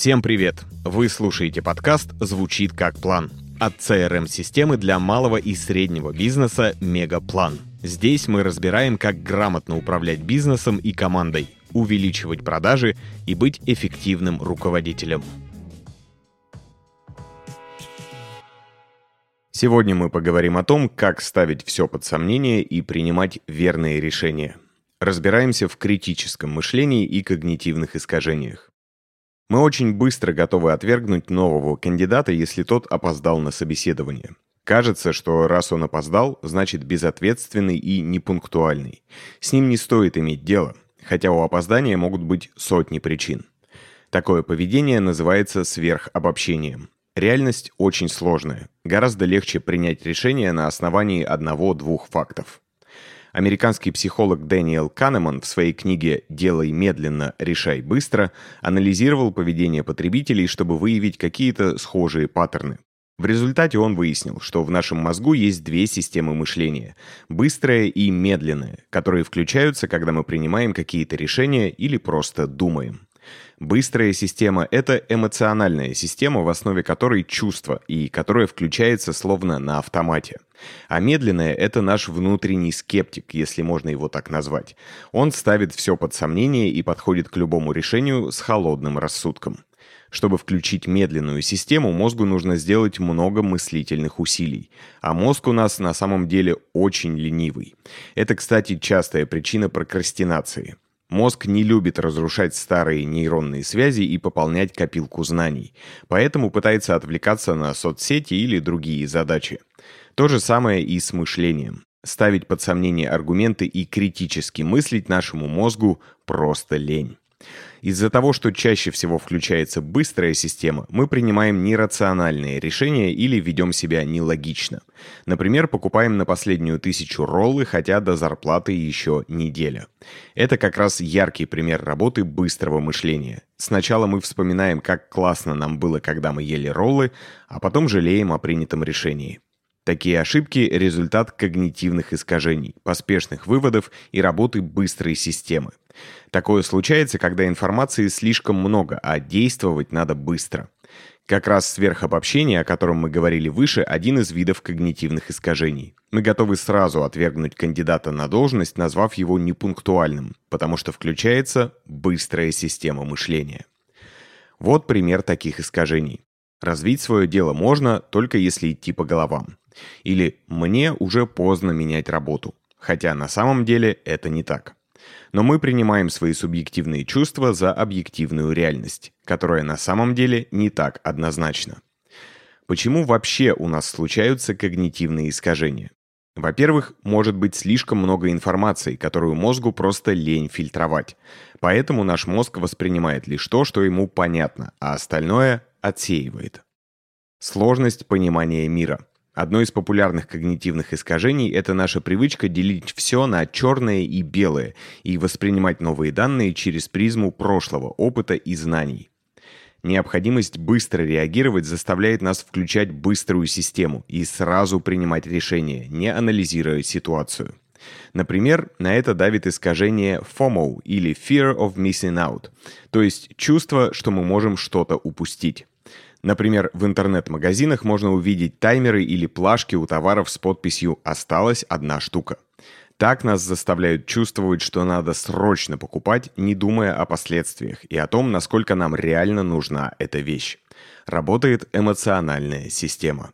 Всем привет! Вы слушаете подкаст «Звучит как план» от CRM-системы для малого и среднего бизнеса «Мегаплан». Здесь мы разбираем, как грамотно управлять бизнесом и командой, увеличивать продажи и быть эффективным руководителем. Сегодня мы поговорим о том, как ставить все под сомнение и принимать верные решения. Разбираемся в критическом мышлении и когнитивных искажениях. Мы очень быстро готовы отвергнуть нового кандидата, если тот опоздал на собеседование. Кажется, что раз он опоздал, значит безответственный и непунктуальный. С ним не стоит иметь дело, хотя у опоздания могут быть сотни причин. Такое поведение называется сверхобобщением. Реальность очень сложная. Гораздо легче принять решение на основании одного-двух фактов. Американский психолог Дэниел Канеман в своей книге «Делай медленно, решай быстро» анализировал поведение потребителей, чтобы выявить какие-то схожие паттерны. В результате он выяснил, что в нашем мозгу есть две системы мышления – быстрая и медленная, которые включаются, когда мы принимаем какие-то решения или просто думаем. Быстрая система — это эмоциональная система, в основе которой чувство, и которая включается словно на автомате. А медленная — это наш внутренний скептик, если можно его так назвать. Он ставит все под сомнение и подходит к любому решению с холодным рассудком. Чтобы включить медленную систему, мозгу нужно сделать много мыслительных усилий. А мозг у нас на самом деле очень ленивый. Это, кстати, частая причина прокрастинации. Мозг не любит разрушать старые нейронные связи и пополнять копилку знаний, поэтому пытается отвлекаться на соцсети или другие задачи. То же самое и с мышлением. Ставить под сомнение аргументы и критически мыслить нашему мозгу просто лень. Из-за того, что чаще всего включается быстрая система, мы принимаем нерациональные решения или ведем себя нелогично. Например, покупаем на последнюю тысячу роллы, хотя до зарплаты еще неделя. Это как раз яркий пример работы быстрого мышления. Сначала мы вспоминаем, как классно нам было, когда мы ели роллы, а потом жалеем о принятом решении. Такие ошибки – результат когнитивных искажений, поспешных выводов и работы быстрой системы. Такое случается, когда информации слишком много, а действовать надо быстро. Как раз сверхобобщение, о котором мы говорили выше, один из видов когнитивных искажений. Мы готовы сразу отвергнуть кандидата на должность, назвав его непунктуальным, потому что включается быстрая система мышления. Вот пример таких искажений. Развить свое дело можно, только если идти по головам. Или «мне уже поздно менять работу». Хотя на самом деле это не так. Но мы принимаем свои субъективные чувства за объективную реальность, которая на самом деле не так однозначна. Почему вообще у нас случаются когнитивные искажения? Во-первых, может быть слишком много информации, которую мозгу просто лень фильтровать. Поэтому наш мозг воспринимает лишь то, что ему понятно, а остальное отсеивает. Сложность понимания мира. Одно из популярных когнитивных искажений – это наша привычка делить все на черное и белое и воспринимать новые данные через призму прошлого, опыта и знаний. Необходимость быстро реагировать заставляет нас включать быструю систему и сразу принимать решения, не анализируя ситуацию. Например, на это давит искажение FOMO или Fear of Missing Out, то есть чувство, что мы можем что-то упустить. Например, в интернет-магазинах можно увидеть таймеры или плашки у товаров с подписью «Осталась одна штука». Так нас заставляют чувствовать, что надо срочно покупать, не думая о последствиях и о том, насколько нам реально нужна эта вещь. Работает эмоциональная система.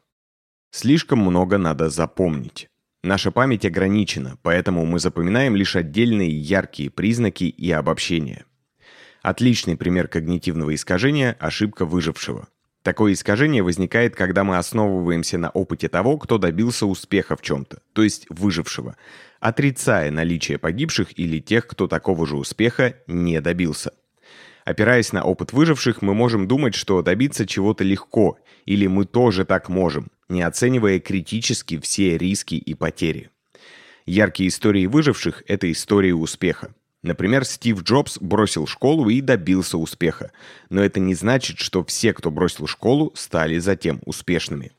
Слишком много надо запомнить. Наша память ограничена, поэтому мы запоминаем лишь отдельные яркие признаки и обобщения. Отличный пример когнитивного искажения – ошибка выжившего. Такое искажение возникает, когда мы основываемся на опыте того, кто добился успеха в чем-то, то есть выжившего, отрицая наличие погибших или тех, кто такого же успеха не добился. Опираясь на опыт выживших, мы можем думать, что добиться чего-то легко, или мы тоже так можем, не оценивая критически все риски и потери. Яркие истории выживших – это истории успеха. Например, Стив Джобс бросил школу и добился успеха. Но это не значит, что все, кто бросил школу, стали затем успешными.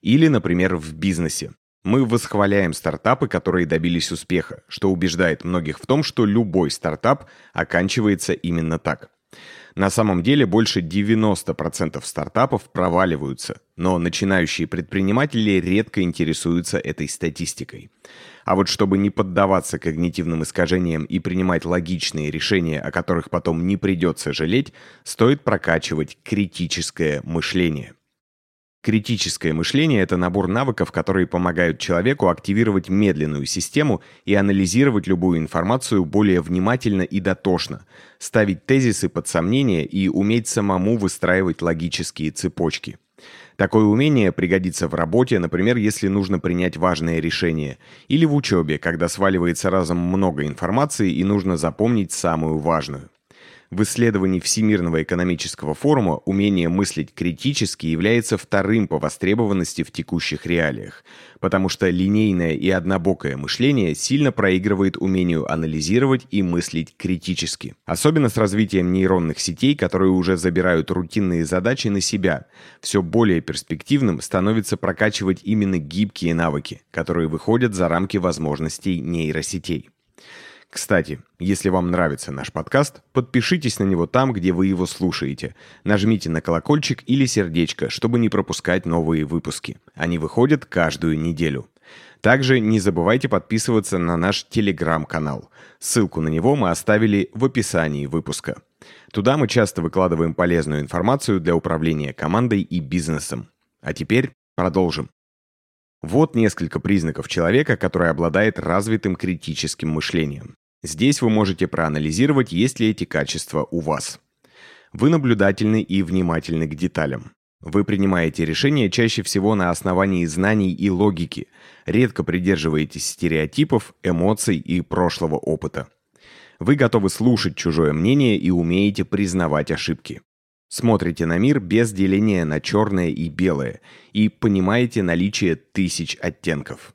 Или, например, в бизнесе. Мы восхваляем стартапы, которые добились успеха, что убеждает многих в том, что любой стартап оканчивается именно так. На самом деле больше 90% стартапов проваливаются, но начинающие предприниматели редко интересуются этой статистикой. А вот чтобы не поддаваться когнитивным искажениям и принимать логичные решения, о которых потом не придется жалеть, стоит прокачивать критическое мышление. Критическое мышление – это набор навыков, которые помогают человеку активировать медленную систему и анализировать любую информацию более внимательно и дотошно, ставить тезисы под сомнение и уметь самому выстраивать логические цепочки. Такое умение пригодится в работе, например, если нужно принять важное решение, или в учебе, когда сваливается разом много информации и нужно запомнить самую важную. В исследовании Всемирного экономического форума умение мыслить критически является вторым по востребованности в текущих реалиях, потому что линейное и однобокое мышление сильно проигрывает умению анализировать и мыслить критически. Особенно с развитием нейронных сетей, которые уже забирают рутинные задачи на себя. Все более перспективным становится прокачивать именно гибкие навыки, которые выходят за рамки возможностей нейросетей. Кстати, если вам нравится наш подкаст, подпишитесь на него там, где вы его слушаете. Нажмите на колокольчик или сердечко, чтобы не пропускать новые выпуски. Они выходят каждую неделю. Также не забывайте подписываться на наш телеграм-канал. Ссылку на него мы оставили в описании выпуска. Туда мы часто выкладываем полезную информацию для управления командой и бизнесом. А теперь продолжим. Вот несколько признаков человека, который обладает развитым критическим мышлением. Здесь вы можете проанализировать, есть ли эти качества у вас. Вы наблюдательны и внимательны к деталям. Вы принимаете решения чаще всего на основании знаний и логики, редко придерживаетесь стереотипов, эмоций и прошлого опыта. Вы готовы слушать чужое мнение и умеете признавать ошибки. Смотрите на мир без деления на черное и белое и понимаете наличие тысяч оттенков.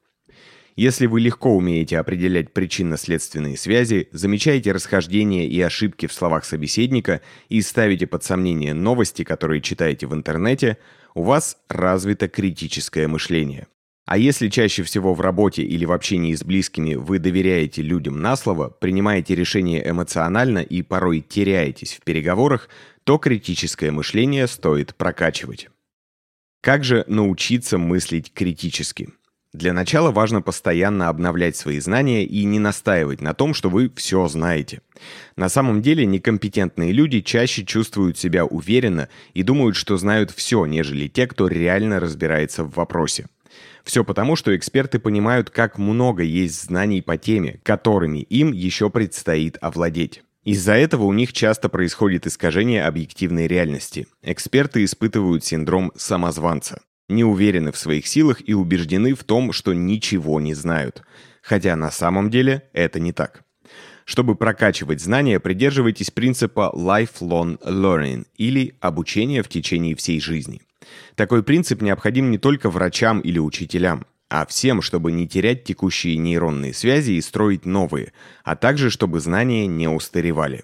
Если вы легко умеете определять причинно-следственные связи, замечаете расхождения и ошибки в словах собеседника и ставите под сомнение новости, которые читаете в интернете, у вас развито критическое мышление. А если чаще всего в работе или в общении с близкими вы доверяете людям на слово, принимаете решения эмоционально и порой теряетесь в переговорах, то критическое мышление стоит прокачивать. Как же научиться мыслить критически? Для начала важно постоянно обновлять свои знания и не настаивать на том, что вы все знаете. На самом деле некомпетентные люди чаще чувствуют себя уверенно и думают, что знают все, нежели те, кто реально разбирается в вопросе. Все потому, что эксперты понимают, как много есть знаний по теме, которыми им еще предстоит овладеть. Из-за этого у них часто происходит искажение объективной реальности. Эксперты испытывают синдром самозванца не уверены в своих силах и убеждены в том, что ничего не знают. Хотя на самом деле это не так. Чтобы прокачивать знания, придерживайтесь принципа lifelong learning или обучения в течение всей жизни. Такой принцип необходим не только врачам или учителям, а всем, чтобы не терять текущие нейронные связи и строить новые, а также чтобы знания не устаревали.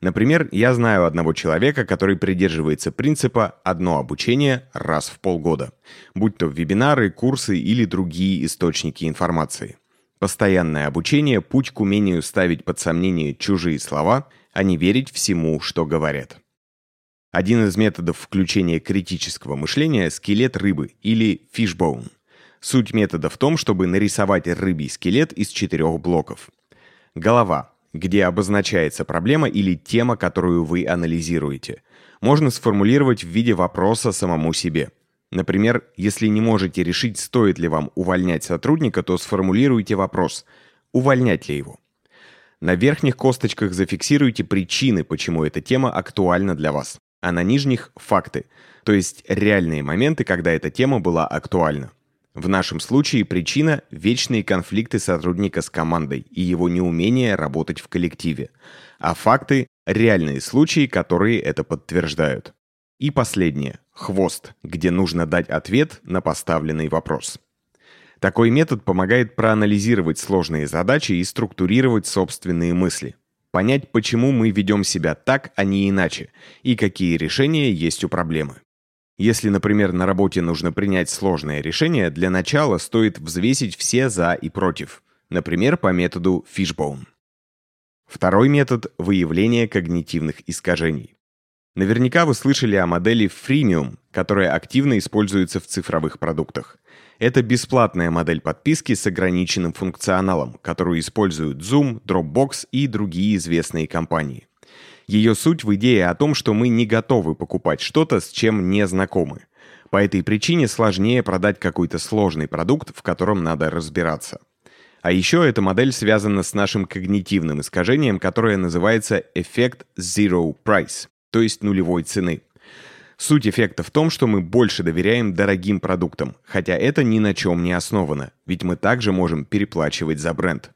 Например, я знаю одного человека, который придерживается принципа «одно обучение раз в полгода», будь то вебинары, курсы или другие источники информации. Постоянное обучение – путь к умению ставить под сомнение чужие слова, а не верить всему, что говорят. Один из методов включения критического мышления – скелет рыбы или fishbone. Суть метода в том, чтобы нарисовать рыбий скелет из четырех блоков. Голова где обозначается проблема или тема, которую вы анализируете. Можно сформулировать в виде вопроса самому себе. Например, если не можете решить, стоит ли вам увольнять сотрудника, то сформулируйте вопрос «Увольнять ли его?». На верхних косточках зафиксируйте причины, почему эта тема актуальна для вас, а на нижних – факты, то есть реальные моменты, когда эта тема была актуальна. В нашем случае причина – вечные конфликты сотрудника с командой и его неумение работать в коллективе. А факты – реальные случаи, которые это подтверждают. И последнее – хвост, где нужно дать ответ на поставленный вопрос. Такой метод помогает проанализировать сложные задачи и структурировать собственные мысли. Понять, почему мы ведем себя так, а не иначе, и какие решения есть у проблемы. Если, например, на работе нужно принять сложное решение, для начала стоит взвесить все «за» и «против», например, по методу Fishbone. Второй метод – выявление когнитивных искажений. Наверняка вы слышали о модели Freemium, которая активно используется в цифровых продуктах. Это бесплатная модель подписки с ограниченным функционалом, которую используют Zoom, Dropbox и другие известные компании. Ее суть в идее о том, что мы не готовы покупать что-то, с чем не знакомы. По этой причине сложнее продать какой-то сложный продукт, в котором надо разбираться. А еще эта модель связана с нашим когнитивным искажением, которое называется эффект Zero Price, то есть нулевой цены. Суть эффекта в том, что мы больше доверяем дорогим продуктам, хотя это ни на чем не основано, ведь мы также можем переплачивать за бренд.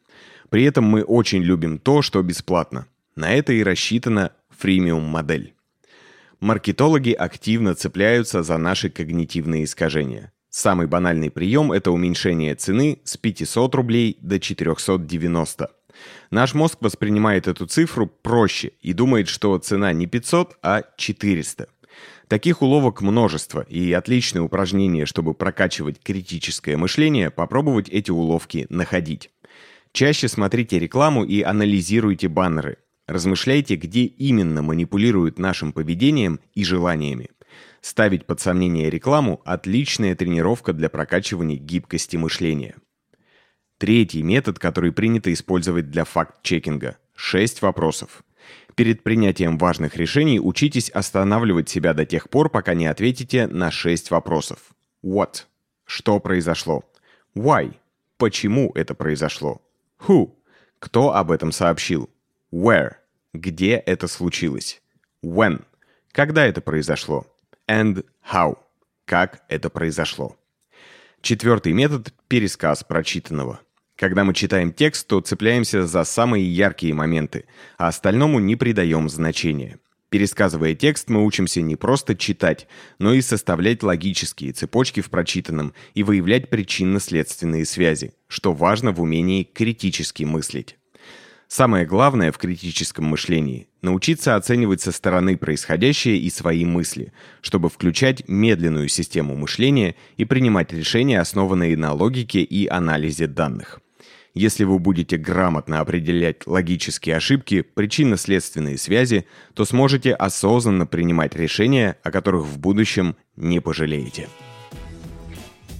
При этом мы очень любим то, что бесплатно. На это и рассчитана фримиум-модель. Маркетологи активно цепляются за наши когнитивные искажения. Самый банальный прием – это уменьшение цены с 500 рублей до 490. Наш мозг воспринимает эту цифру проще и думает, что цена не 500, а 400. Таких уловок множество, и отличное упражнение, чтобы прокачивать критическое мышление, попробовать эти уловки находить. Чаще смотрите рекламу и анализируйте баннеры. Размышляйте, где именно манипулируют нашим поведением и желаниями. Ставить под сомнение рекламу – отличная тренировка для прокачивания гибкости мышления. Третий метод, который принято использовать для факт-чекинга – шесть вопросов. Перед принятием важных решений учитесь останавливать себя до тех пор, пока не ответите на шесть вопросов. What? Что произошло? Why? Почему это произошло? Who? Кто об этом сообщил? Where? Где это случилось? When? Когда это произошло? And how? Как это произошло? Четвертый метод – пересказ прочитанного. Когда мы читаем текст, то цепляемся за самые яркие моменты, а остальному не придаем значения. Пересказывая текст, мы учимся не просто читать, но и составлять логические цепочки в прочитанном и выявлять причинно-следственные связи, что важно в умении критически мыслить. Самое главное в критическом мышлении – научиться оценивать со стороны происходящее и свои мысли, чтобы включать медленную систему мышления и принимать решения, основанные на логике и анализе данных. Если вы будете грамотно определять логические ошибки, причинно-следственные связи, то сможете осознанно принимать решения, о которых в будущем не пожалеете.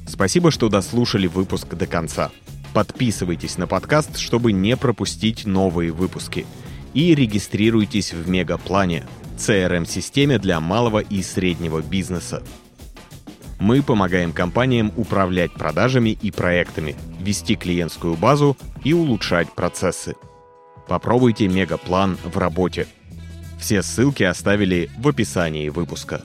Спасибо, что дослушали выпуск до конца. Подписывайтесь на подкаст, чтобы не пропустить новые выпуски. И регистрируйтесь в Мегаплане, CRM-системе для малого и среднего бизнеса. Мы помогаем компаниям управлять продажами и проектами, вести клиентскую базу и улучшать процессы. Попробуйте Мегаплан в работе. Все ссылки оставили в описании выпуска.